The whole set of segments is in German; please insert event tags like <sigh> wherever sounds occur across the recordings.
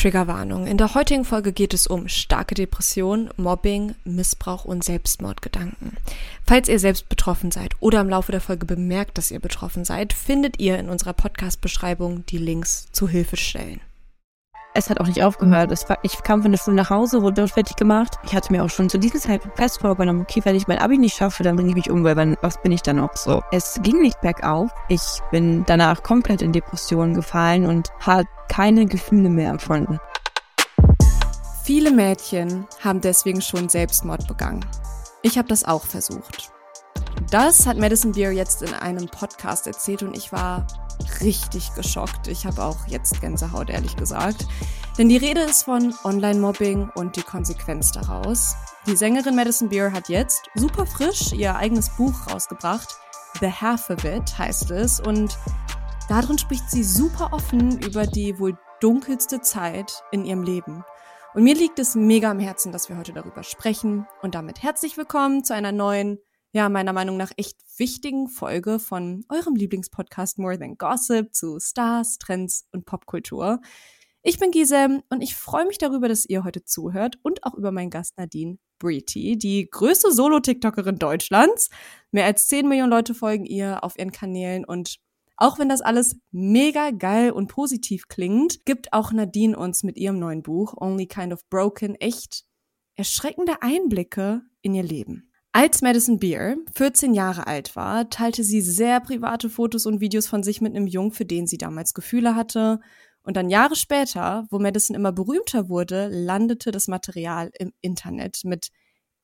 Triggerwarnung. In der heutigen Folge geht es um starke Depression, Mobbing, Missbrauch und Selbstmordgedanken. Falls ihr selbst betroffen seid oder im Laufe der Folge bemerkt, dass ihr betroffen seid, findet ihr in unserer Podcast-Beschreibung die Links zu Hilfestellen. Es hat auch nicht aufgehört. War, ich kam von der Schule nach Hause, wurde dort fertig gemacht. Ich hatte mir auch schon zu diesem Zeitpunkt fest vorgenommen, okay, wenn ich mein Abi nicht schaffe, dann bringe ich mich um, weil wann, was bin ich dann noch so? Es ging nicht bergauf. Ich bin danach komplett in Depressionen gefallen und habe keine Gefühle mehr empfunden. Viele Mädchen haben deswegen schon Selbstmord begangen. Ich habe das auch versucht. Das hat Madison Beer jetzt in einem Podcast erzählt und ich war richtig geschockt. Ich habe auch jetzt Gänsehaut, ehrlich gesagt. Denn die Rede ist von Online-Mobbing und die Konsequenz daraus. Die Sängerin Madison Beer hat jetzt super frisch ihr eigenes Buch rausgebracht. The Half of It heißt es. Und darin spricht sie super offen über die wohl dunkelste Zeit in ihrem Leben. Und mir liegt es mega am Herzen, dass wir heute darüber sprechen. Und damit herzlich willkommen zu einer neuen ja, meiner Meinung nach echt wichtigen Folge von eurem Lieblingspodcast More Than Gossip zu Stars, Trends und Popkultur. Ich bin Gisem und ich freue mich darüber, dass ihr heute zuhört und auch über meinen Gast Nadine Breety, die größte Solo-TikTokerin Deutschlands. Mehr als 10 Millionen Leute folgen ihr auf ihren Kanälen und auch wenn das alles mega geil und positiv klingt, gibt auch Nadine uns mit ihrem neuen Buch Only Kind of Broken echt erschreckende Einblicke in ihr Leben. Als Madison Beer 14 Jahre alt war, teilte sie sehr private Fotos und Videos von sich mit einem Jungen, für den sie damals Gefühle hatte. Und dann Jahre später, wo Madison immer berühmter wurde, landete das Material im Internet mit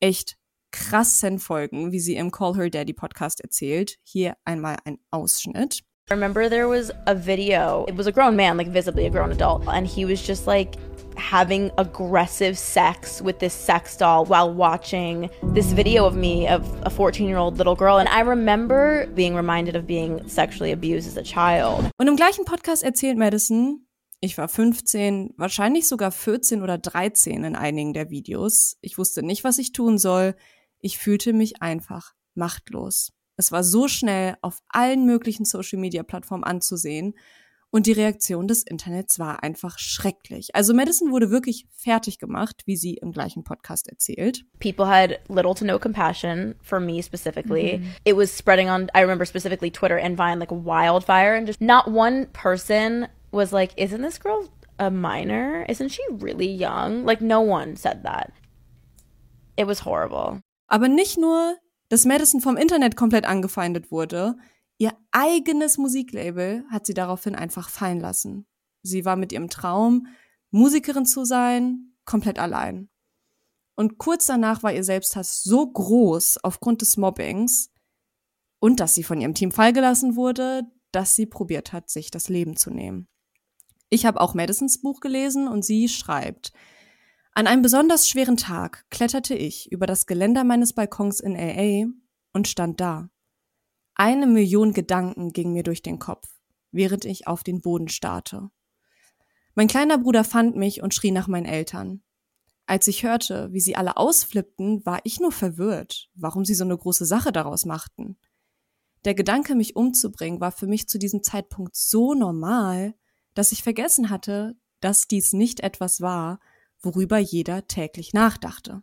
echt krassen Folgen, wie sie im Call Her Daddy Podcast erzählt. Hier einmal ein Ausschnitt. I remember there was a video. It was a grown man, like visibly a grown adult, and he was just like having aggressive sex with this sex doll while watching this video of me of a 14 year old little girl. And I remember being reminded of being sexually abused as a child. Und im gleichen Podcast erzählt Madison, ich war 15, wahrscheinlich sogar 14 oder 13 in einigen der Videos. Ich wusste nicht, was ich tun soll. Ich fühlte mich einfach machtlos. Es war so schnell auf allen möglichen Social Media Plattformen anzusehen und die Reaktion des Internets war einfach schrecklich. Also Madison wurde wirklich fertig gemacht, wie sie im gleichen Podcast erzählt. People had little to no compassion for me specifically. Mm -hmm. It was spreading on, I remember specifically Twitter and Vine like wildfire and just not one person was like, isn't this girl a minor? Isn't she really young? Like no one said that. It was horrible. Aber nicht nur, dass Madison vom Internet komplett angefeindet wurde, Ihr eigenes Musiklabel hat sie daraufhin einfach fallen lassen. Sie war mit ihrem Traum, Musikerin zu sein, komplett allein. Und kurz danach war ihr Selbsthass so groß aufgrund des Mobbings und dass sie von ihrem Team fallgelassen wurde, dass sie probiert hat, sich das Leben zu nehmen. Ich habe auch Madisons Buch gelesen und sie schreibt, an einem besonders schweren Tag kletterte ich über das Geländer meines Balkons in LA und stand da. Eine Million Gedanken gingen mir durch den Kopf, während ich auf den Boden starrte. Mein kleiner Bruder fand mich und schrie nach meinen Eltern. Als ich hörte, wie sie alle ausflippten, war ich nur verwirrt, warum sie so eine große Sache daraus machten. Der Gedanke, mich umzubringen, war für mich zu diesem Zeitpunkt so normal, dass ich vergessen hatte, dass dies nicht etwas war, worüber jeder täglich nachdachte.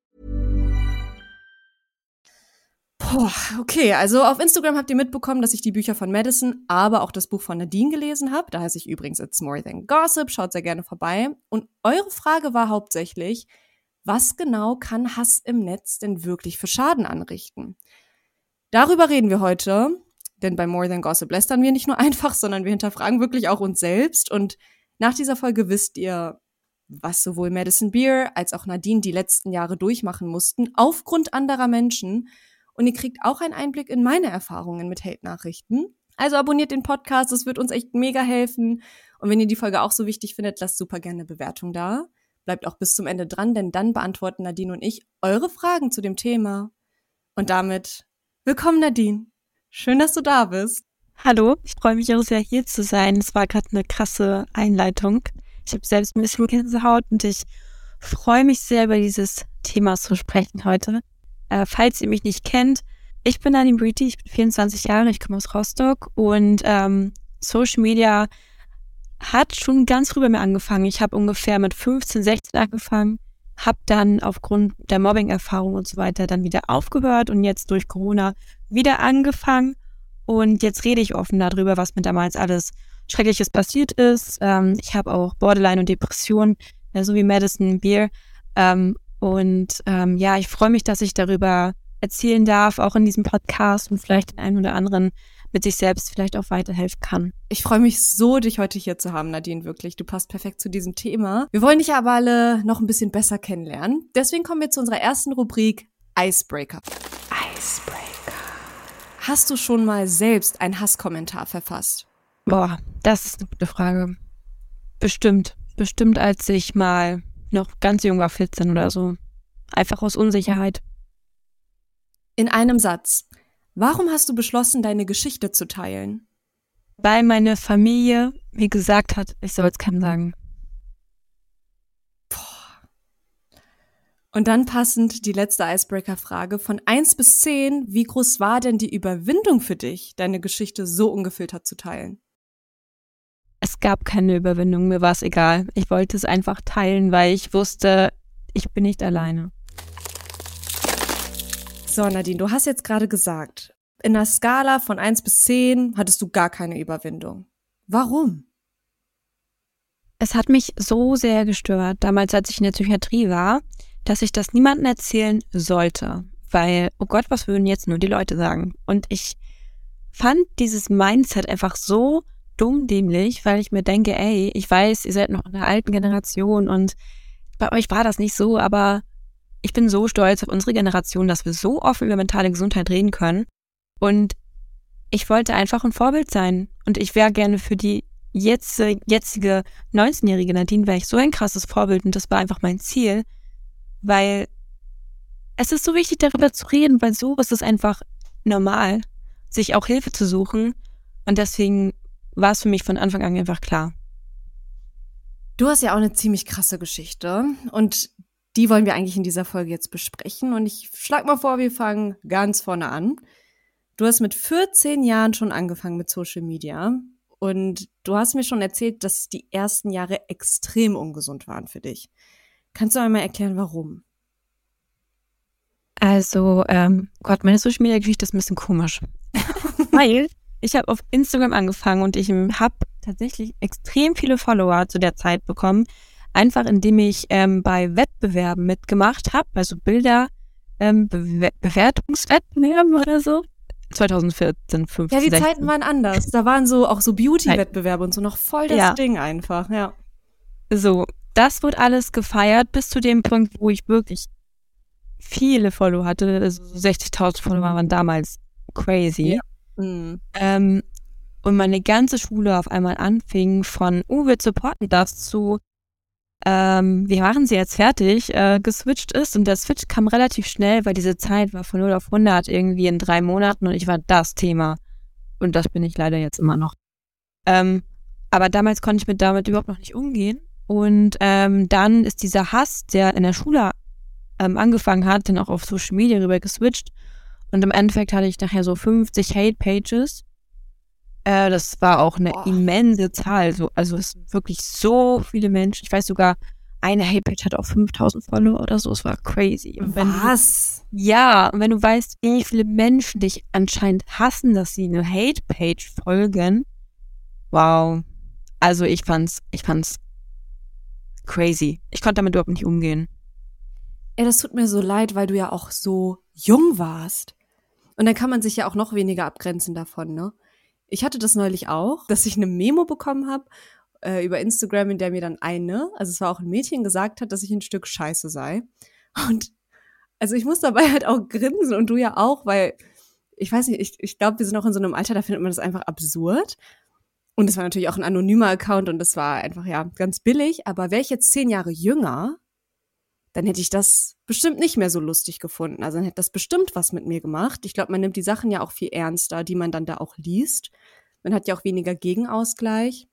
Okay, also auf Instagram habt ihr mitbekommen, dass ich die Bücher von Madison, aber auch das Buch von Nadine gelesen habe. Da heiße ich übrigens It's More Than Gossip. Schaut sehr gerne vorbei. Und eure Frage war hauptsächlich, was genau kann Hass im Netz denn wirklich für Schaden anrichten? Darüber reden wir heute, denn bei More Than Gossip lästern wir nicht nur <laughs> einfach, sondern wir hinterfragen wirklich auch uns selbst. Und nach dieser Folge wisst ihr, was sowohl Madison Beer als auch Nadine die letzten Jahre durchmachen mussten, aufgrund anderer Menschen – und ihr kriegt auch einen Einblick in meine Erfahrungen mit Hate-Nachrichten. Also abonniert den Podcast, das wird uns echt mega helfen. Und wenn ihr die Folge auch so wichtig findet, lasst super gerne eine Bewertung da. Bleibt auch bis zum Ende dran, denn dann beantworten Nadine und ich eure Fragen zu dem Thema. Und damit willkommen Nadine. Schön, dass du da bist. Hallo, ich freue mich auch sehr hier zu sein. Es war gerade eine krasse Einleitung. Ich habe selbst ein bisschen Gänsehaut und ich freue mich sehr, über dieses Thema zu sprechen heute. Äh, falls ihr mich nicht kennt, ich bin Nadine Briti, ich bin 24 Jahre, ich komme aus Rostock und ähm, Social Media hat schon ganz früh bei mir angefangen. Ich habe ungefähr mit 15, 16 angefangen, habe dann aufgrund der Mobbing-Erfahrung und so weiter dann wieder aufgehört und jetzt durch Corona wieder angefangen. Und jetzt rede ich offen darüber, was mir damals alles Schreckliches passiert ist. Ähm, ich habe auch Borderline und Depression, äh, so wie Madison Beer. Ähm, und ähm, ja, ich freue mich, dass ich darüber erzählen darf, auch in diesem Podcast und vielleicht den einen oder anderen mit sich selbst vielleicht auch weiterhelfen kann. Ich freue mich so, dich heute hier zu haben, Nadine, wirklich. Du passt perfekt zu diesem Thema. Wir wollen dich aber alle noch ein bisschen besser kennenlernen. Deswegen kommen wir zu unserer ersten Rubrik Icebreaker. Icebreaker. Hast du schon mal selbst einen Hasskommentar verfasst? Boah, das ist eine gute Frage. Bestimmt. Bestimmt, als ich mal noch ganz jung war, 14 oder so. Einfach aus Unsicherheit. In einem Satz. Warum hast du beschlossen, deine Geschichte zu teilen? Weil meine Familie mir gesagt hat, ich soll es keinem sagen. Und dann passend die letzte Icebreaker-Frage. Von eins bis zehn, wie groß war denn die Überwindung für dich, deine Geschichte so ungefiltert zu teilen? Es gab keine Überwindung, mir war es egal. Ich wollte es einfach teilen, weil ich wusste, ich bin nicht alleine. So, Nadine, du hast jetzt gerade gesagt, in der Skala von 1 bis 10 hattest du gar keine Überwindung. Warum? Es hat mich so sehr gestört, damals als ich in der Psychiatrie war, dass ich das niemandem erzählen sollte. Weil, oh Gott, was würden jetzt nur die Leute sagen? Und ich fand dieses Mindset einfach so dumm dämlich, weil ich mir denke, ey, ich weiß, ihr seid noch in der alten Generation und bei euch war das nicht so, aber ich bin so stolz auf unsere Generation, dass wir so offen über mentale Gesundheit reden können. Und ich wollte einfach ein Vorbild sein. Und ich wäre gerne für die jetzt, jetzige 19-jährige Nadine, wäre ich so ein krasses Vorbild. Und das war einfach mein Ziel, weil es ist so wichtig, darüber zu reden, weil so ist es einfach normal, sich auch Hilfe zu suchen. Und deswegen war es für mich von Anfang an einfach klar. Du hast ja auch eine ziemlich krasse Geschichte. Und die wollen wir eigentlich in dieser Folge jetzt besprechen. Und ich schlag mal vor, wir fangen ganz vorne an. Du hast mit 14 Jahren schon angefangen mit Social Media. Und du hast mir schon erzählt, dass die ersten Jahre extrem ungesund waren für dich. Kannst du einmal erklären, warum? Also, ähm, Gott, meine Social Media Geschichte ist ein bisschen komisch. <laughs> Weil ich habe auf Instagram angefangen und ich habe tatsächlich extrem viele Follower zu der Zeit bekommen, Einfach indem ich ähm, bei Wettbewerben mitgemacht habe, also Bilder, ähm, Be Bewertungswettbewerben oder so. 2014, 15. Ja, die 16. Zeiten waren anders. Da waren so auch so Beauty-Wettbewerbe und so noch voll das ja. Ding einfach, ja. So, das wurde alles gefeiert bis zu dem Punkt, wo ich wirklich viele Follower hatte. Also 60.000 Follower waren damals crazy. Ja. Mhm. Ähm, und meine ganze Schule auf einmal anfing von, oh, wir supporten das zu, ähm, wir waren sie jetzt fertig, äh, geswitcht ist. Und der Switch kam relativ schnell, weil diese Zeit war von 0 auf 100 irgendwie in drei Monaten und ich war das Thema. Und das bin ich leider jetzt immer noch. Ähm, aber damals konnte ich mit damit überhaupt noch nicht umgehen. Und ähm, dann ist dieser Hass, der in der Schule ähm, angefangen hat, dann auch auf Social Media rüber geswitcht. Und im Endeffekt hatte ich nachher so 50 Hate-Pages äh, das war auch eine oh. immense Zahl. So, also es sind wirklich so viele Menschen. Ich weiß sogar, eine Hate-Page hat auch 5000 Follower oder so. Es war crazy. Was? Du, ja, und wenn du weißt, wie viele Menschen dich anscheinend hassen, dass sie eine Hate-Page folgen, wow. Also ich fand's, ich fand's crazy. Ich konnte damit überhaupt nicht umgehen. Ey, das tut mir so leid, weil du ja auch so jung warst. Und dann kann man sich ja auch noch weniger abgrenzen davon, ne? Ich hatte das neulich auch, dass ich eine Memo bekommen habe äh, über Instagram, in der mir dann eine, also es war auch ein Mädchen, gesagt hat, dass ich ein Stück Scheiße sei. <laughs> Und also ich muss dabei halt auch grinsen und du ja auch, weil ich weiß nicht, ich, ich glaube, wir sind auch in so einem Alter, da findet man das einfach absurd. Und es war natürlich auch ein anonymer Account und das war einfach, ja, ganz billig. Aber wäre ich jetzt zehn Jahre jünger, dann hätte ich das bestimmt nicht mehr so lustig gefunden. Also dann hätte das bestimmt was mit mir gemacht. Ich glaube, man nimmt die Sachen ja auch viel ernster, die man dann da auch liest. Man hat ja auch weniger Gegenausgleich.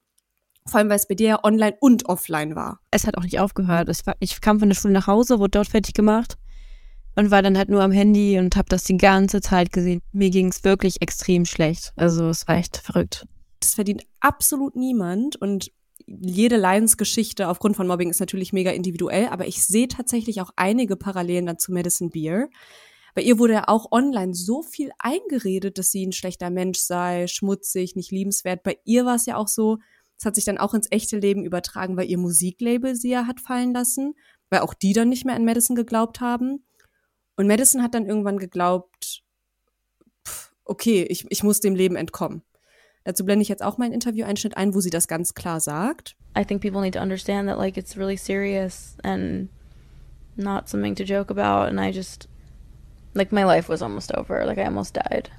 Vor allem, weil es bei dir ja online und offline war. Es hat auch nicht aufgehört. Ich kam von der Schule nach Hause, wurde dort fertig gemacht und war dann halt nur am Handy und habe das die ganze Zeit gesehen. Mir ging es wirklich extrem schlecht. Also es war echt verrückt. Das verdient absolut niemand und jede Leidensgeschichte aufgrund von Mobbing ist natürlich mega individuell, aber ich sehe tatsächlich auch einige Parallelen dann zu Madison Beer. Bei ihr wurde ja auch online so viel eingeredet, dass sie ein schlechter Mensch sei, schmutzig, nicht liebenswert. Bei ihr war es ja auch so, es hat sich dann auch ins echte Leben übertragen, weil ihr Musiklabel sie ja hat fallen lassen, weil auch die dann nicht mehr an Madison geglaubt haben. Und Madison hat dann irgendwann geglaubt, okay, ich, ich muss dem Leben entkommen. Dazu blende ich jetzt auch meinen Interview-Einschnitt ein, wo sie das ganz klar sagt. I think people need to understand that like it's really serious and not something to joke about and I just like my life was almost over. Like I almost died.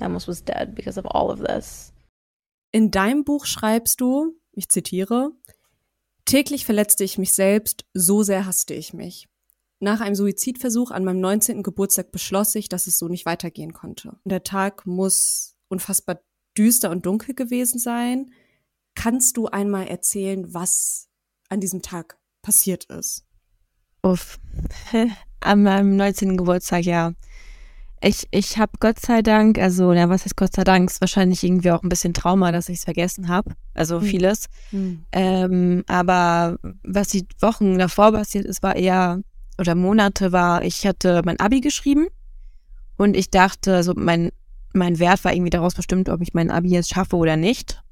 I almost was dead because of all of this. In deinem Buch schreibst du, ich zitiere, täglich verletzte ich mich selbst, so sehr hasste ich mich. Nach einem Suizidversuch an meinem 19. Geburtstag beschloss ich, dass es so nicht weitergehen konnte. Der Tag muss unfassbar düster und dunkel gewesen sein. Kannst du einmal erzählen, was an diesem Tag passiert ist? Uff. <laughs> An meinem 19. Geburtstag, ja. Ich, ich habe Gott sei Dank, also, ja, was heißt Gott sei Dank, ist wahrscheinlich irgendwie auch ein bisschen Trauma, dass ich es vergessen habe. Also hm. vieles. Hm. Ähm, aber was die Wochen davor passiert ist, war eher oder Monate war, ich hatte mein Abi geschrieben und ich dachte, also mein, mein Wert war irgendwie daraus bestimmt, ob ich mein Abi jetzt schaffe oder nicht.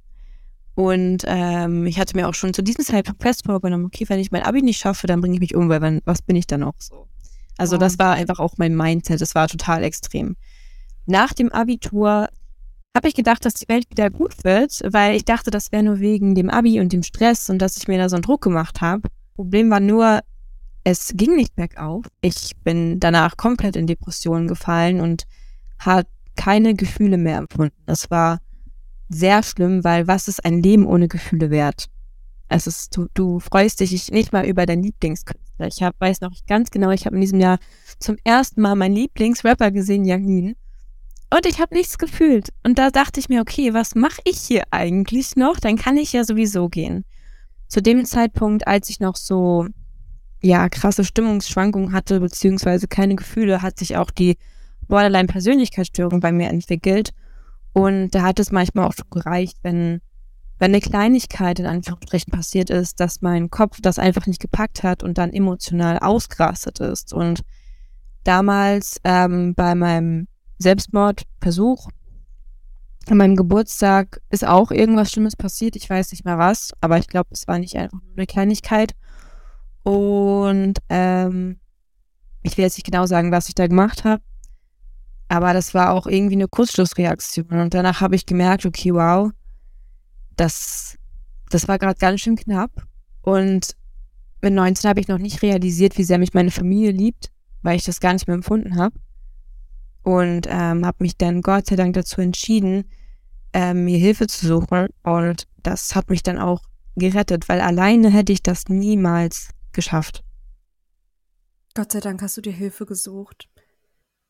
Und ähm, ich hatte mir auch schon zu diesem Zeitpunkt fest vorgenommen, okay, wenn ich mein Abi nicht schaffe, dann bringe ich mich um, weil wann, was bin ich dann auch so? Also oh. das war einfach auch mein Mindset, das war total extrem. Nach dem Abitur habe ich gedacht, dass die Welt wieder gut wird, weil ich dachte, das wäre nur wegen dem Abi und dem Stress und dass ich mir da so einen Druck gemacht habe. Problem war nur, es ging nicht bergauf. Ich bin danach komplett in Depressionen gefallen und hat keine Gefühle mehr empfunden. Das war sehr schlimm, weil was ist ein Leben ohne Gefühle wert? Es ist, du, du freust dich nicht mal über deinen Lieblingskünstler. Ich hab, weiß noch ganz genau, ich habe in diesem Jahr zum ersten Mal meinen Lieblingsrapper gesehen, Young Und ich habe nichts gefühlt. Und da dachte ich mir, okay, was mache ich hier eigentlich noch? Dann kann ich ja sowieso gehen. Zu dem Zeitpunkt, als ich noch so ja, krasse Stimmungsschwankungen hatte, beziehungsweise keine Gefühle, hat sich auch die Borderline-Persönlichkeitsstörung bei mir entwickelt. Und da hat es manchmal auch schon gereicht, wenn, wenn eine Kleinigkeit in Anführungsstrichen passiert ist, dass mein Kopf das einfach nicht gepackt hat und dann emotional ausgerastet ist. Und damals ähm, bei meinem Selbstmordversuch, an meinem Geburtstag ist auch irgendwas Schlimmes passiert. Ich weiß nicht mehr was, aber ich glaube, es war nicht einfach nur eine Kleinigkeit. Und ähm, ich will jetzt nicht genau sagen, was ich da gemacht habe. Aber das war auch irgendwie eine Kurzschlussreaktion. Und danach habe ich gemerkt, okay, wow, das, das war gerade ganz schön knapp. Und mit 19 habe ich noch nicht realisiert, wie sehr mich meine Familie liebt, weil ich das gar nicht mehr empfunden habe. Und ähm, habe mich dann Gott sei Dank dazu entschieden, ähm, mir Hilfe zu suchen. Und das hat mich dann auch gerettet, weil alleine hätte ich das niemals geschafft. Gott sei Dank hast du dir Hilfe gesucht.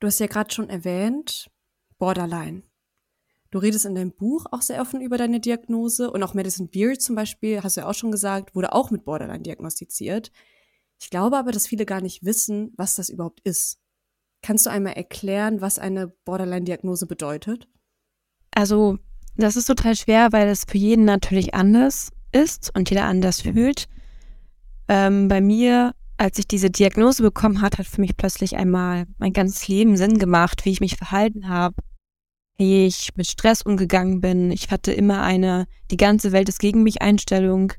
Du hast ja gerade schon erwähnt, Borderline. Du redest in deinem Buch auch sehr offen über deine Diagnose und auch Madison Beard zum Beispiel, hast du ja auch schon gesagt, wurde auch mit Borderline diagnostiziert. Ich glaube aber, dass viele gar nicht wissen, was das überhaupt ist. Kannst du einmal erklären, was eine Borderline-Diagnose bedeutet? Also, das ist total schwer, weil es für jeden natürlich anders ist und jeder anders fühlt. Ähm, bei mir als ich diese Diagnose bekommen hat, hat für mich plötzlich einmal mein ganzes Leben Sinn gemacht, wie ich mich verhalten habe, wie ich mit Stress umgegangen bin. Ich hatte immer eine, die ganze Welt ist gegen mich Einstellung.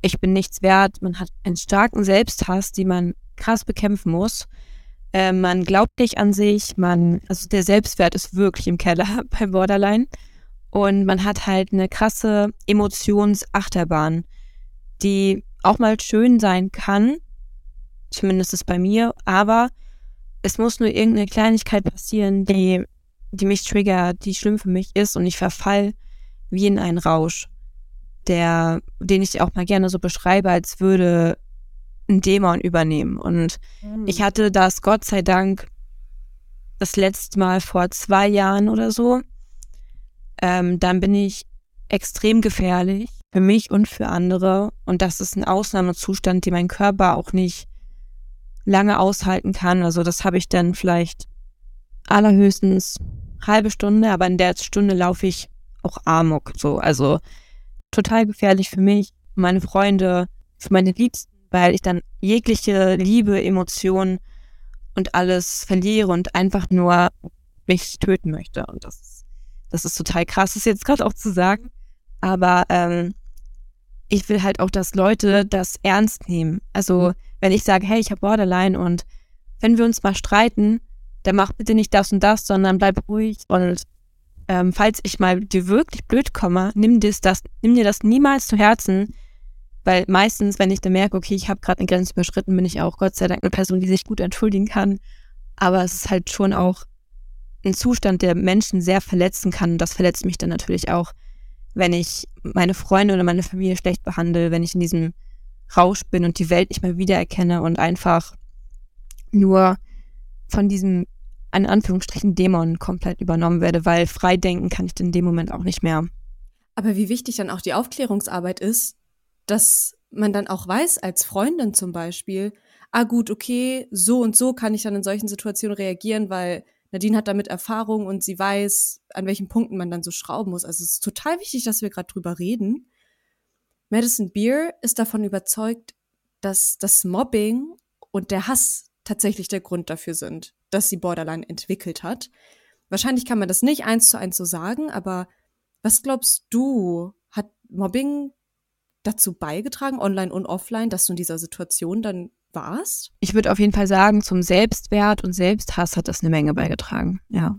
Ich bin nichts wert. Man hat einen starken Selbsthass, die man krass bekämpfen muss. Äh, man glaubt nicht an sich. Man, also der Selbstwert ist wirklich im Keller <laughs> beim Borderline. Und man hat halt eine krasse Emotionsachterbahn, die auch mal schön sein kann, Zumindest ist bei mir. Aber es muss nur irgendeine Kleinigkeit passieren, die die mich triggert, die schlimm für mich ist und ich verfall wie in einen Rausch, der, den ich auch mal gerne so beschreibe, als würde ein Dämon übernehmen. Und mhm. ich hatte das Gott sei Dank das letzte Mal vor zwei Jahren oder so. Ähm, dann bin ich extrem gefährlich für mich und für andere. Und das ist ein Ausnahmezustand, den mein Körper auch nicht lange aushalten kann. Also das habe ich dann vielleicht allerhöchstens halbe Stunde, aber in der Stunde laufe ich auch Amok. So, also total gefährlich für mich, meine Freunde, für meine Liebsten, weil ich dann jegliche Liebe, Emotionen und alles verliere und einfach nur mich töten möchte. Und das, das ist total krass, das jetzt gerade auch zu sagen. Aber ähm, ich will halt auch, dass Leute das ernst nehmen. Also wenn ich sage, hey, ich habe Borderline und wenn wir uns mal streiten, dann mach bitte nicht das und das, sondern bleib ruhig und ähm, falls ich mal dir wirklich blöd komme, nimm dir das, nimm dir das niemals zu Herzen, weil meistens, wenn ich dann merke, okay, ich habe gerade eine Grenze überschritten, bin ich auch Gott sei Dank eine Person, die sich gut entschuldigen kann. Aber es ist halt schon auch ein Zustand, der Menschen sehr verletzen kann. Und das verletzt mich dann natürlich auch, wenn ich meine Freunde oder meine Familie schlecht behandle, wenn ich in diesem Rausch bin und die Welt nicht mehr wiedererkenne und einfach nur von diesem, in Anführungsstrichen, Dämon komplett übernommen werde, weil frei denken kann ich in dem Moment auch nicht mehr. Aber wie wichtig dann auch die Aufklärungsarbeit ist, dass man dann auch weiß, als Freundin zum Beispiel, ah gut, okay, so und so kann ich dann in solchen Situationen reagieren, weil Nadine hat damit Erfahrung und sie weiß, an welchen Punkten man dann so schrauben muss. Also es ist total wichtig, dass wir gerade drüber reden. Madison Beer ist davon überzeugt, dass das Mobbing und der Hass tatsächlich der Grund dafür sind, dass sie Borderline entwickelt hat. Wahrscheinlich kann man das nicht eins zu eins so sagen, aber was glaubst du, hat Mobbing dazu beigetragen, online und offline, dass du in dieser Situation dann warst? Ich würde auf jeden Fall sagen, zum Selbstwert und Selbsthass hat das eine Menge beigetragen, ja.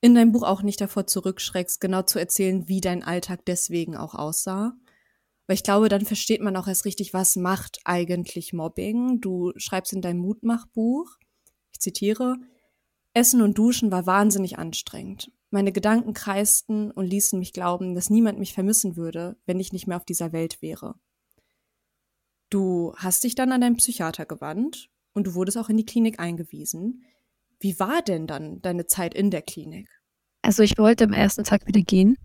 in deinem Buch auch nicht davor zurückschreckst, genau zu erzählen, wie dein Alltag deswegen auch aussah. Weil ich glaube, dann versteht man auch erst richtig, was macht eigentlich Mobbing. Du schreibst in deinem Mutmachbuch, ich zitiere, Essen und Duschen war wahnsinnig anstrengend. Meine Gedanken kreisten und ließen mich glauben, dass niemand mich vermissen würde, wenn ich nicht mehr auf dieser Welt wäre. Du hast dich dann an deinen Psychiater gewandt und du wurdest auch in die Klinik eingewiesen. Wie war denn dann deine Zeit in der Klinik? Also ich wollte am ersten Tag wieder gehen.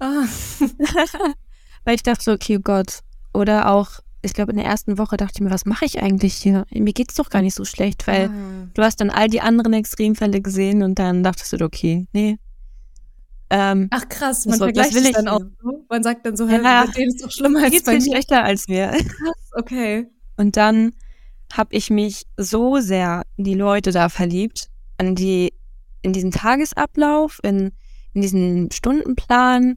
Ah. <laughs> Weil ich dachte, okay, oh Gott. Oder auch, ich glaube, in der ersten Woche dachte ich mir, was mache ich eigentlich hier? Mir geht's doch gar nicht so schlecht, weil ah. du hast dann all die anderen Extremfälle gesehen und dann dachtest du, okay, nee. Ähm, Ach krass, man so, vergleicht will ich dann auch so. Man sagt dann so, hey, ja, bei denen ist doch schlimmer als bei mir. schlechter als mir. Krass, okay. Und dann habe ich mich so sehr in die Leute da verliebt, an die, in diesen Tagesablauf, in, in diesen Stundenplan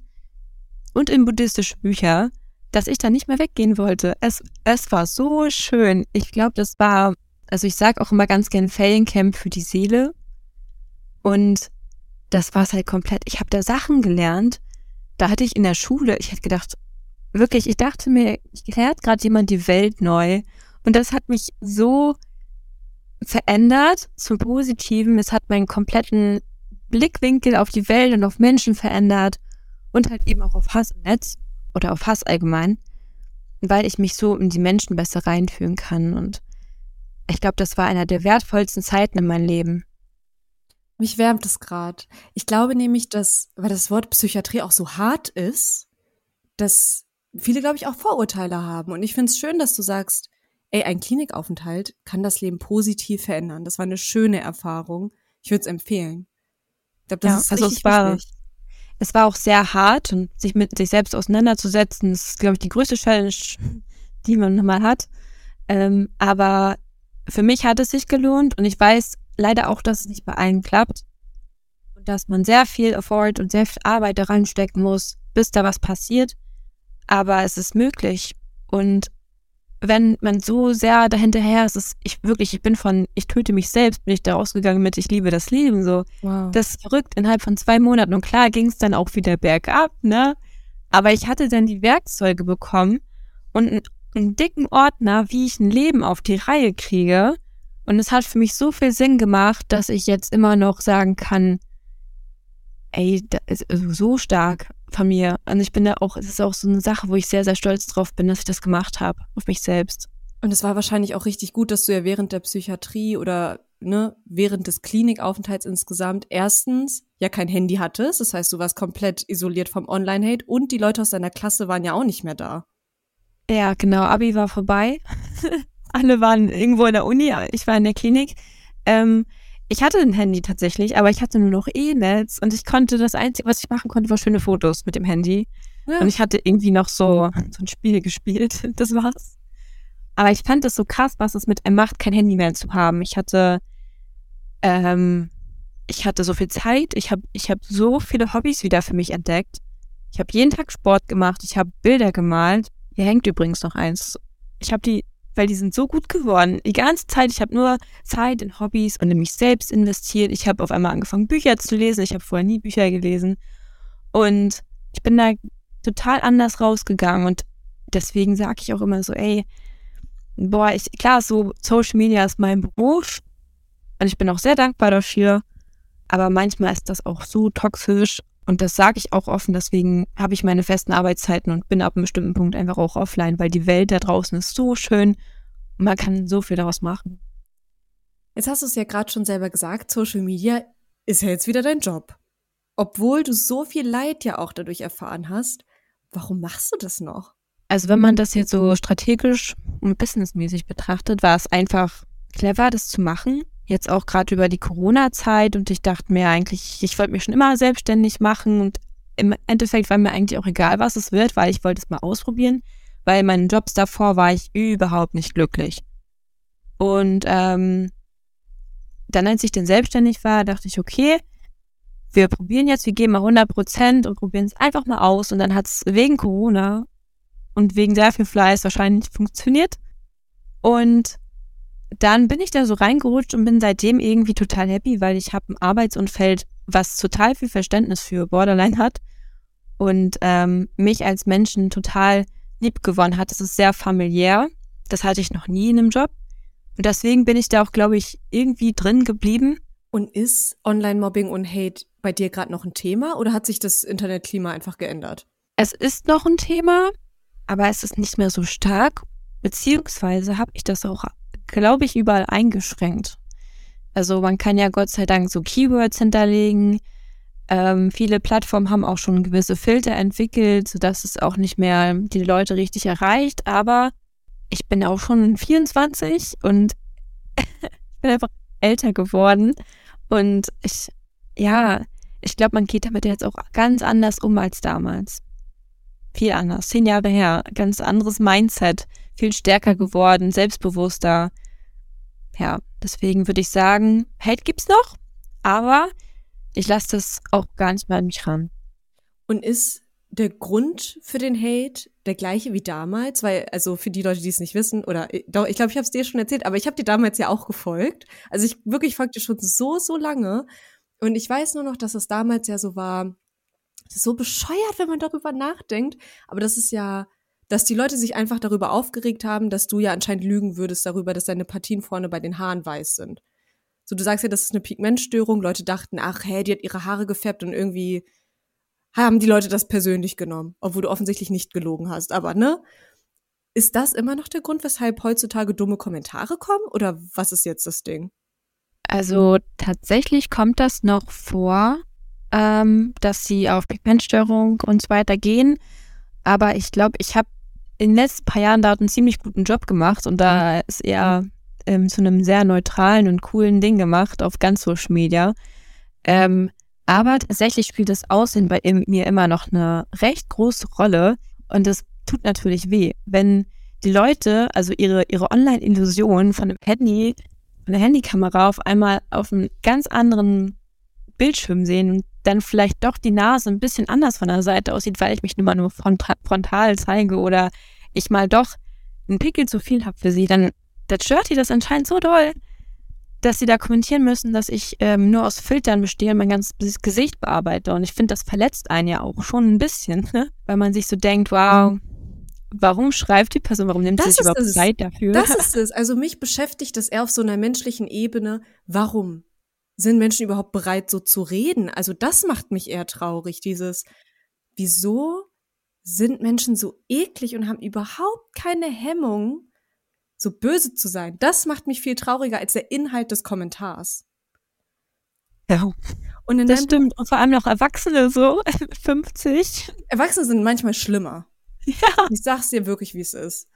und in buddhistische Bücher, dass ich da nicht mehr weggehen wollte. Es, es war so schön. Ich glaube, das war, also ich sage auch immer ganz gern Feriencamp für die Seele. Und das war es halt komplett. Ich habe da Sachen gelernt. Da hatte ich in der Schule, ich hätte gedacht, wirklich, ich dachte mir, ich lehrt gerade jemand die Welt neu. Und das hat mich so verändert zum Positiven. Es hat meinen kompletten Blickwinkel auf die Welt und auf Menschen verändert und halt eben auch auf Hass im Netz oder auf Hass allgemein, weil ich mich so in die Menschen besser reinfühlen kann. Und ich glaube, das war einer der wertvollsten Zeiten in meinem Leben. Mich wärmt es gerade. Ich glaube nämlich, dass, weil das Wort Psychiatrie auch so hart ist, dass viele, glaube ich, auch Vorurteile haben. Und ich finde es schön, dass du sagst, ey, ein Klinikaufenthalt kann das Leben positiv verändern. Das war eine schöne Erfahrung. Ich würde es empfehlen. Ich glaube, das ja, ist also richtig es war, wichtig. es war auch sehr hart und sich mit sich selbst auseinanderzusetzen, das ist, glaube ich, die größte Challenge, die man mal hat. Ähm, aber für mich hat es sich gelohnt und ich weiß leider auch, dass es nicht bei allen klappt und dass man sehr viel Effort und sehr viel Arbeit da reinstecken muss, bis da was passiert. Aber es ist möglich und wenn man so sehr dahinterher ist, ist ich wirklich, ich bin von, ich töte mich selbst, bin ich da rausgegangen mit, ich liebe das Leben so. Wow. Das ist verrückt innerhalb von zwei Monaten. Und klar ging es dann auch wieder bergab, ne? Aber ich hatte dann die Werkzeuge bekommen und einen, einen dicken Ordner, wie ich ein Leben auf die Reihe kriege. Und es hat für mich so viel Sinn gemacht, dass ich jetzt immer noch sagen kann, ey, ist so stark von mir. Und ich bin da auch, es ist auch so eine Sache, wo ich sehr, sehr stolz drauf bin, dass ich das gemacht habe, auf mich selbst. Und es war wahrscheinlich auch richtig gut, dass du ja während der Psychiatrie oder ne, während des Klinikaufenthalts insgesamt erstens ja kein Handy hattest. Das heißt, du warst komplett isoliert vom Online-Hate und die Leute aus deiner Klasse waren ja auch nicht mehr da. Ja, genau. Abi war vorbei. <laughs> Alle waren irgendwo in der Uni, ich war in der Klinik. Ähm, ich hatte ein Handy tatsächlich, aber ich hatte nur noch E-Netz und ich konnte das Einzige, was ich machen konnte, war schöne Fotos mit dem Handy. Ja. Und ich hatte irgendwie noch so, so ein Spiel gespielt. <laughs> Das war's. Aber ich fand es so krass, was es mit einem macht, kein Handy mehr zu haben. Ich hatte, ähm, ich hatte so viel Zeit. Ich habe ich hab so viele Hobbys wieder für mich entdeckt. Ich habe jeden Tag Sport gemacht. Ich habe Bilder gemalt. Hier hängt übrigens noch eins. Ich habe die weil die sind so gut geworden. Die ganze Zeit, ich habe nur Zeit in Hobbys und in mich selbst investiert. Ich habe auf einmal angefangen, Bücher zu lesen. Ich habe vorher nie Bücher gelesen. Und ich bin da total anders rausgegangen. Und deswegen sage ich auch immer so, ey, boah, ich, klar, so Social Media ist mein Beruf. Und ich bin auch sehr dankbar dafür. Aber manchmal ist das auch so toxisch und das sage ich auch offen, deswegen habe ich meine festen Arbeitszeiten und bin ab einem bestimmten Punkt einfach auch offline, weil die Welt da draußen ist so schön und man kann so viel daraus machen. Jetzt hast du es ja gerade schon selber gesagt, Social Media ist ja jetzt wieder dein Job. Obwohl du so viel Leid ja auch dadurch erfahren hast, warum machst du das noch? Also wenn man das jetzt so strategisch und businessmäßig betrachtet, war es einfach clever, das zu machen jetzt auch gerade über die Corona-Zeit und ich dachte mir eigentlich, ich wollte mich schon immer selbstständig machen und im Endeffekt war mir eigentlich auch egal, was es wird, weil ich wollte es mal ausprobieren, weil in meinen Jobs davor war ich überhaupt nicht glücklich. Und ähm, dann, als ich dann selbstständig war, dachte ich, okay, wir probieren jetzt, wir geben mal 100 Prozent und probieren es einfach mal aus. Und dann hat es wegen Corona und wegen sehr viel Fleiß wahrscheinlich funktioniert. Und dann bin ich da so reingerutscht und bin seitdem irgendwie total happy, weil ich habe ein Arbeitsumfeld, was total viel Verständnis für Borderline hat und ähm, mich als Menschen total lieb gewonnen hat. Es ist sehr familiär. Das hatte ich noch nie in einem Job. Und deswegen bin ich da auch, glaube ich, irgendwie drin geblieben. Und ist Online-Mobbing und Hate bei dir gerade noch ein Thema oder hat sich das Internetklima einfach geändert? Es ist noch ein Thema, aber es ist nicht mehr so stark. Beziehungsweise habe ich das auch glaube ich, überall eingeschränkt. Also man kann ja Gott sei Dank so Keywords hinterlegen. Ähm, viele Plattformen haben auch schon gewisse Filter entwickelt, sodass es auch nicht mehr die Leute richtig erreicht. Aber ich bin auch schon 24 und <laughs> ich bin einfach älter geworden. Und ich, ja, ich glaube, man geht damit jetzt auch ganz anders um als damals. Viel anders. Zehn Jahre her. Ganz anderes Mindset viel stärker geworden, selbstbewusster. Ja, deswegen würde ich sagen, Hate gibt's noch, aber ich lasse das auch gar nicht mehr an mich ran. Und ist der Grund für den Hate der gleiche wie damals? Weil, also für die Leute, die es nicht wissen, oder äh, ich glaube, ich habe es dir schon erzählt, aber ich habe dir damals ja auch gefolgt. Also ich wirklich folgte schon so, so lange. Und ich weiß nur noch, dass es damals ja so war, das ist so bescheuert, wenn man darüber nachdenkt. Aber das ist ja dass die Leute sich einfach darüber aufgeregt haben, dass du ja anscheinend lügen würdest darüber, dass deine Partien vorne bei den Haaren weiß sind. So, du sagst ja, das ist eine Pigmentstörung. Leute dachten, ach, hä, die hat ihre Haare gefärbt und irgendwie haben die Leute das persönlich genommen, obwohl du offensichtlich nicht gelogen hast. Aber, ne? Ist das immer noch der Grund, weshalb heutzutage dumme Kommentare kommen? Oder was ist jetzt das Ding? Also tatsächlich kommt das noch vor, ähm, dass sie auf Pigmentstörung und so weiter gehen. Aber ich glaube, ich habe in den letzten paar Jahren da einen ziemlich guten Job gemacht und da mhm. ist eher ähm, zu einem sehr neutralen und coolen Ding gemacht auf ganz Social Media. Ähm, Aber tatsächlich spielt das Aussehen bei mir immer noch eine recht große Rolle und es tut natürlich weh, wenn die Leute, also ihre, ihre Online-Illusion von dem Handy, von der Handykamera auf einmal auf einem ganz anderen Bildschirm sehen und dann vielleicht doch die Nase ein bisschen anders von der Seite aussieht, weil ich mich nur mal nur frontal zeige oder ich mal doch einen Pickel zu viel habe für sie, dann das stört die das anscheinend so doll, dass sie da kommentieren müssen, dass ich ähm, nur aus Filtern bestehe und mein ganzes Gesicht bearbeite. Und ich finde, das verletzt einen ja auch schon ein bisschen, ne? weil man sich so denkt, wow, warum schreibt die Person, warum nimmt sie sich überhaupt es. Zeit dafür? Das <laughs> ist es. Also mich beschäftigt das eher auf so einer menschlichen Ebene. Warum sind Menschen überhaupt bereit, so zu reden? Also das macht mich eher traurig, dieses, wieso sind Menschen so eklig und haben überhaupt keine Hemmung, so böse zu sein. Das macht mich viel trauriger als der Inhalt des Kommentars. Ja. Und das stimmt. Und vor allem noch Erwachsene so, <laughs> 50. Erwachsene sind manchmal schlimmer. <laughs> Ja. Ich sag's dir wirklich, wie es ist.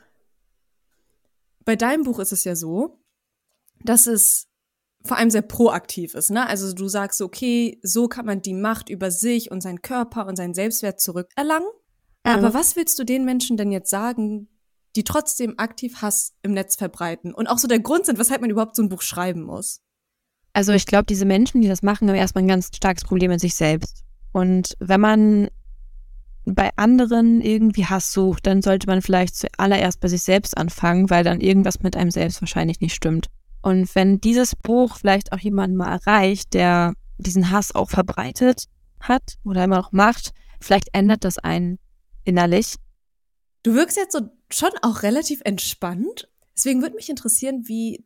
Bei deinem Buch ist es ja so, dass es vor allem sehr proaktiv ist, ne? Also du sagst, okay, so kann man die Macht über sich und seinen Körper und seinen Selbstwert zurückerlangen. Mhm. Aber was willst du den Menschen denn jetzt sagen, die trotzdem aktiv Hass im Netz verbreiten und auch so der Grund sind, weshalb man überhaupt so ein Buch schreiben muss? Also ich glaube, diese Menschen, die das machen, haben erstmal ein ganz starkes Problem mit sich selbst. Und wenn man bei anderen irgendwie Hass sucht, dann sollte man vielleicht zuallererst bei sich selbst anfangen, weil dann irgendwas mit einem selbst wahrscheinlich nicht stimmt. Und wenn dieses Buch vielleicht auch jemanden mal erreicht, der diesen Hass auch verbreitet hat oder immer noch macht, vielleicht ändert das einen innerlich. Du wirkst jetzt so schon auch relativ entspannt. Deswegen würde mich interessieren, wie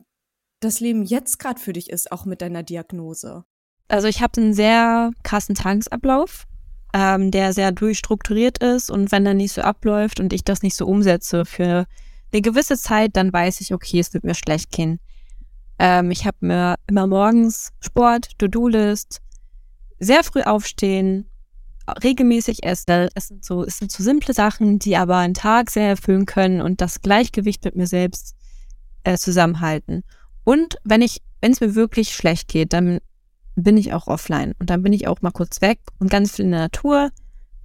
das Leben jetzt gerade für dich ist, auch mit deiner Diagnose. Also ich habe einen sehr krassen Tagesablauf, ähm, der sehr durchstrukturiert ist und wenn er nicht so abläuft und ich das nicht so umsetze für eine gewisse Zeit, dann weiß ich, okay, es wird mir schlecht gehen. Ähm, ich habe mir immer morgens Sport, To-Do-List, sehr früh aufstehen, regelmäßig essen. Es sind so, es sind so simple Sachen, die aber einen Tag sehr erfüllen können und das Gleichgewicht mit mir selbst äh, zusammenhalten. Und wenn ich, wenn es mir wirklich schlecht geht, dann bin ich auch offline und dann bin ich auch mal kurz weg und ganz viel in der Natur,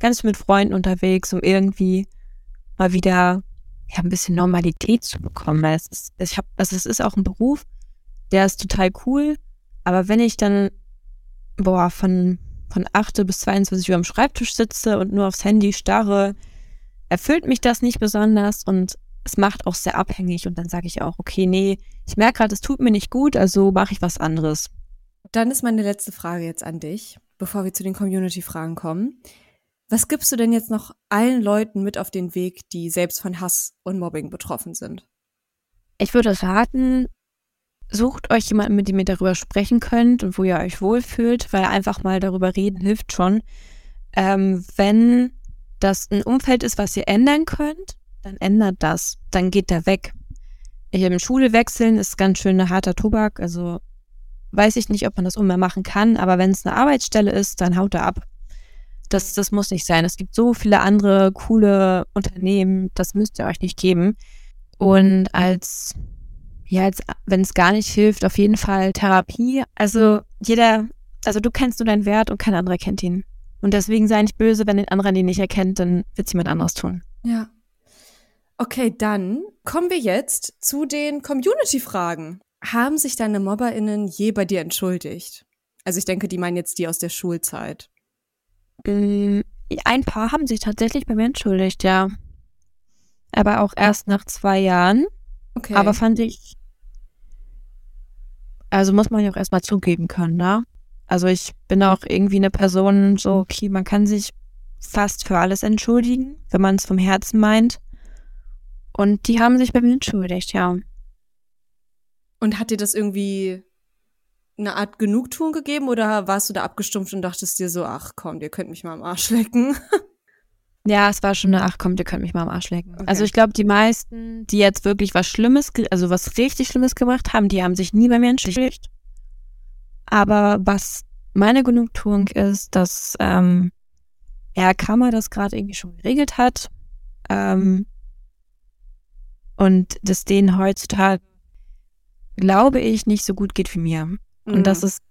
ganz viel mit Freunden unterwegs, um irgendwie mal wieder ja, ein bisschen Normalität zu bekommen. Weil es ist, ich hab, also es ist auch ein Beruf, der ist total cool, aber wenn ich dann boah von von 8 bis 22 Uhr am Schreibtisch sitze und nur aufs Handy starre, erfüllt mich das nicht besonders und es macht auch sehr abhängig und dann sage ich auch, okay, nee, ich merke gerade, es tut mir nicht gut, also mache ich was anderes. Dann ist meine letzte Frage jetzt an dich, bevor wir zu den Community-Fragen kommen. Was gibst du denn jetzt noch allen Leuten mit auf den Weg, die selbst von Hass und Mobbing betroffen sind? Ich würde raten, sucht euch jemanden, mit dem ihr darüber sprechen könnt und wo ihr euch wohlfühlt, weil einfach mal darüber reden hilft schon. Ähm, wenn das ein Umfeld ist, was ihr ändern könnt, dann ändert das. Dann geht der weg. Ich habe Schule wechseln, ist ganz schön ein harter Tobak. Also weiß ich nicht, ob man das immer machen kann, aber wenn es eine Arbeitsstelle ist, dann haut er ab. Das, das muss nicht sein. Es gibt so viele andere coole Unternehmen, das müsst ihr euch nicht geben. Und als ja, wenn es gar nicht hilft, auf jeden Fall Therapie. Also jeder, also du kennst nur deinen Wert und kein anderer kennt ihn. Und deswegen sei nicht böse, wenn den anderen ihn nicht erkennt, dann wird es jemand anderes tun. Ja. Okay, dann kommen wir jetzt zu den Community-Fragen. Haben sich deine MobberInnen je bei dir entschuldigt? Also ich denke, die meinen jetzt die aus der Schulzeit. Ein paar haben sich tatsächlich bei mir entschuldigt, ja. Aber auch erst nach zwei Jahren. Okay. Aber fand ich also muss man ja auch erstmal zugeben können, ne? Also ich bin auch irgendwie eine Person, so, okay, man kann sich fast für alles entschuldigen, wenn man es vom Herzen meint. Und die haben sich bei mir entschuldigt, ja. Und hat dir das irgendwie eine Art Genugtuung gegeben oder warst du da abgestumpft und dachtest dir so, ach komm, ihr könnt mich mal am Arsch lecken? <laughs> Ja, es war schon eine, ach komm, ihr könnt mich mal am Arsch lecken. Okay. Also ich glaube, die meisten, die jetzt wirklich was Schlimmes, also was richtig Schlimmes gemacht haben, die haben sich nie bei mir entschuldigt. Aber was meine Genugtuung ist, dass ähm, Herr Kammer das gerade irgendwie schon geregelt hat ähm, und dass denen heutzutage, glaube ich, nicht so gut geht wie mir. Mhm. Und das ist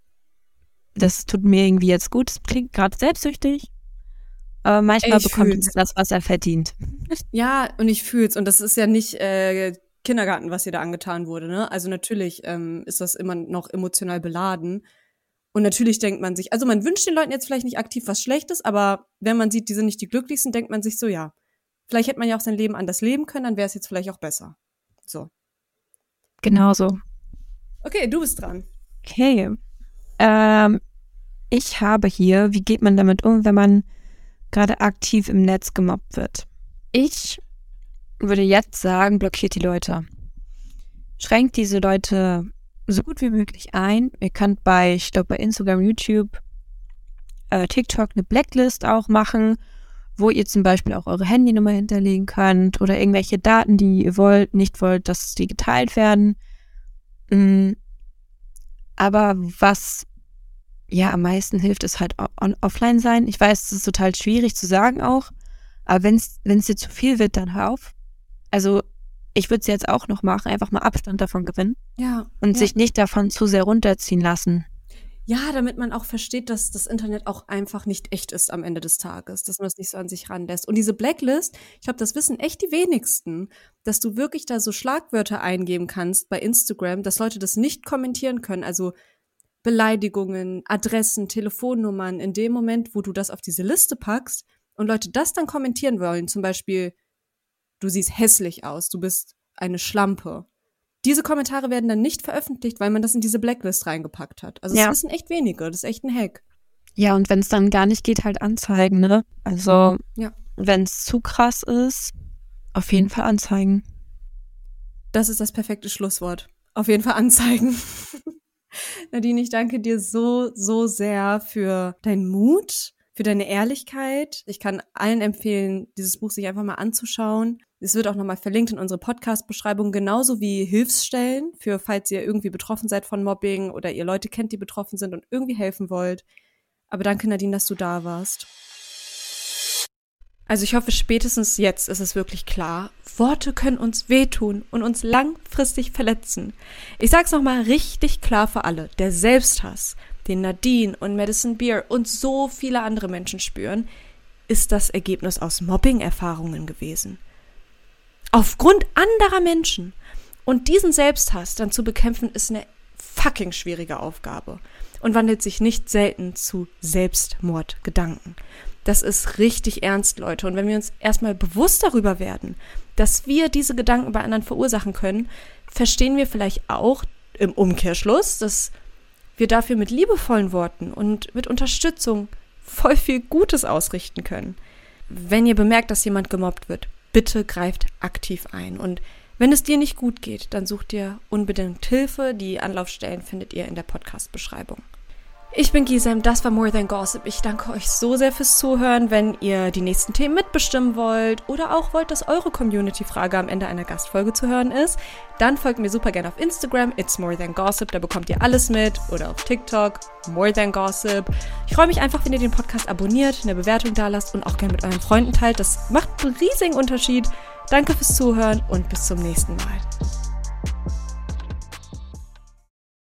das tut mir irgendwie jetzt gut. Das klingt gerade selbstsüchtig. Aber manchmal Ich bekommt fühl's. das, was er verdient. Ja, und ich fühl's. Und das ist ja nicht äh, Kindergarten, was ihr da angetan wurde, ne? Also natürlich ähm, ist das immer noch emotional beladen. Und natürlich denkt man sich, also man wünscht den Leuten jetzt vielleicht nicht aktiv was Schlechtes, aber wenn man sieht, die sind nicht die glücklichsten, denkt man sich so, ja, vielleicht hätte man ja auch sein Leben anders leben können, dann wäre es jetzt vielleicht auch besser. So. Genauso. Okay, du bist dran. Okay. Ähm, ich habe hier, wie geht man damit um, wenn man gerade aktiv im Netz gemobbt wird? Ich würde jetzt sagen, blockiert die Leute. Schränkt diese Leute so gut wie möglich ein. Ihr könnt bei, ich glaube, bei Instagram, YouTube, äh, TikTok eine Blacklist auch machen, wo ihr zum Beispiel auch eure Handynummer hinterlegen könnt oder irgendwelche Daten, die ihr wollt, nicht wollt, dass die geteilt werden. Mm, aber was ja am meisten hilft, ist halt offline sein. Ich weiß, es ist total schwierig zu sagen auch, aber wenn es dir zu viel wird, dann hör auf. Also ich würde es jetzt auch noch machen, einfach mal Abstand davon gewinnen Ja. und ja. sich nicht davon zu sehr runterziehen lassen. Ja, damit man auch versteht, dass das Internet auch einfach nicht echt ist am Ende des Tages, dass man es nicht so an sich ranlässt. Und diese Blacklist, ich glaube, das wissen echt die wenigsten, dass du wirklich da so Schlagwörter eingeben kannst bei Instagram, dass Leute das nicht kommentieren können. Also Beleidigungen, Adressen, Telefonnummern, in dem Moment, wo du das auf diese Liste packst und Leute das dann kommentieren wollen, zum Beispiel, du siehst hässlich aus, du bist eine Schlampe. Diese Kommentare werden dann nicht veröffentlicht, weil man das in diese Blacklist reingepackt hat. Also Ja. es wissen echt wenige, das ist echt ein Hack. Ja, und wenn es dann gar nicht geht, halt anzeigen, ne? Also, Ja. wenn es zu krass ist, auf jeden Fall anzeigen. Das ist das perfekte Schlusswort. Auf jeden Fall anzeigen. <laughs> <laughs> Nadine, ich danke dir so, so sehr für deinen Mut, für deine Ehrlichkeit. Ich kann allen empfehlen, dieses Buch sich einfach mal anzuschauen. Es wird auch nochmal verlinkt in unsere Podcast-Beschreibung, genauso wie Hilfsstellen für, falls ihr irgendwie betroffen seid von Mobbing oder ihr Leute kennt, die betroffen sind und irgendwie helfen wollt. Aber danke, Nadine, dass du da warst. Also ich hoffe, spätestens jetzt ist es wirklich klar. Worte können uns wehtun und uns langfristig verletzen. Ich sag's nochmal richtig klar für alle. Der Selbsthass, den Nadine und Madison Beer und so viele andere Menschen spüren, ist das Ergebnis aus Mobbing-Erfahrungen gewesen. Aufgrund anderer Menschen. Und diesen Selbsthass dann zu bekämpfen, ist eine fucking schwierige Aufgabe und wandelt sich nicht selten zu Selbstmordgedanken. Das ist richtig ernst, Leute. Und wenn wir uns erstmal bewusst darüber werden, dass wir diese Gedanken bei anderen verursachen können, verstehen wir vielleicht auch im Umkehrschluss, dass wir dafür mit liebevollen Worten und mit Unterstützung voll viel Gutes ausrichten können. Wenn ihr bemerkt, dass jemand gemobbt wird, bitte greift aktiv ein. Und wenn es dir nicht gut geht, dann sucht ihr unbedingt Hilfe. Die Anlaufstellen findet ihr in der Podcast-Beschreibung. Ich bin Gisem, das war More Than Gossip. Ich danke euch so sehr fürs Zuhören. Wenn ihr die nächsten Themen mitbestimmen wollt oder auch wollt, dass eure Community-Frage am Ende einer Gastfolge zu hören ist, dann folgt mir super gerne auf Instagram, it's More Than Gossip, da bekommt ihr alles mit. Oder auf TikTok, More Than Gossip. Ich freue mich einfach, wenn ihr den Podcast abonniert, eine Bewertung da lasst und auch gerne mit euren Freunden teilt. Das macht einen riesigen Unterschied. Danke fürs Zuhören und bis zum nächsten Mal.